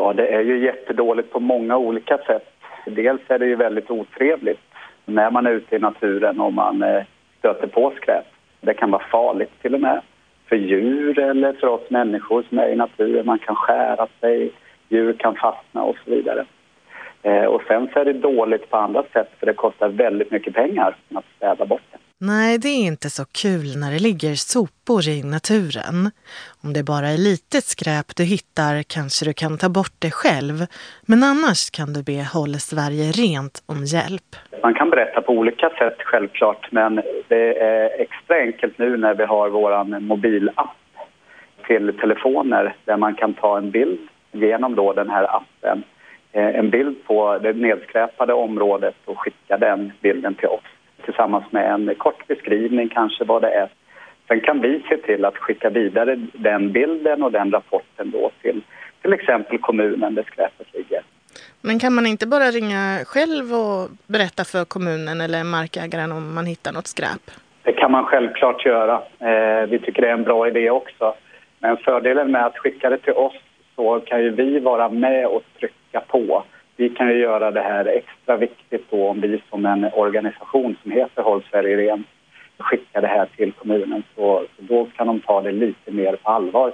Ja, det är ju jättedåligt på många olika sätt. Dels är det ju väldigt otrevligt när man är ute i naturen och man eh, stöter på skräp. Det kan vara farligt till och med för djur eller för oss människor som är i naturen. Man kan skära sig, djur kan fastna och så vidare. Eh, och sen så är det dåligt på andra sätt för det kostar väldigt mycket pengar att städa bort. Nej, det är inte så kul när det ligger sopor i naturen. Om det bara är litet skräp du hittar kanske du kan ta bort det själv. Men annars kan du be Håll Sverige Rent om hjälp. Man kan berätta på olika sätt självklart men det är extra enkelt nu när vi har vår mobilapp till telefoner där man kan ta en bild genom då den här appen. Eh, en bild på det nedskräpade området och skicka den bilden till oss tillsammans med en kort beskrivning kanske vad det är. Sen kan vi se till att skicka vidare den bilden och den rapporten då till till exempel kommunen där skräpet ligger. Men kan man inte bara ringa själv och berätta för kommunen eller markägaren om man hittar något skräp? Det kan man självklart göra. Eh, vi tycker det är en bra idé också. Men fördelen med att skicka det till oss så kan ju vi vara med och trycka på vi kan ju göra det här extra viktigt då om vi som en organisation som heter Håll Sverige Rent skickar det här till kommunen så, så då kan de ta det lite mer på allvar.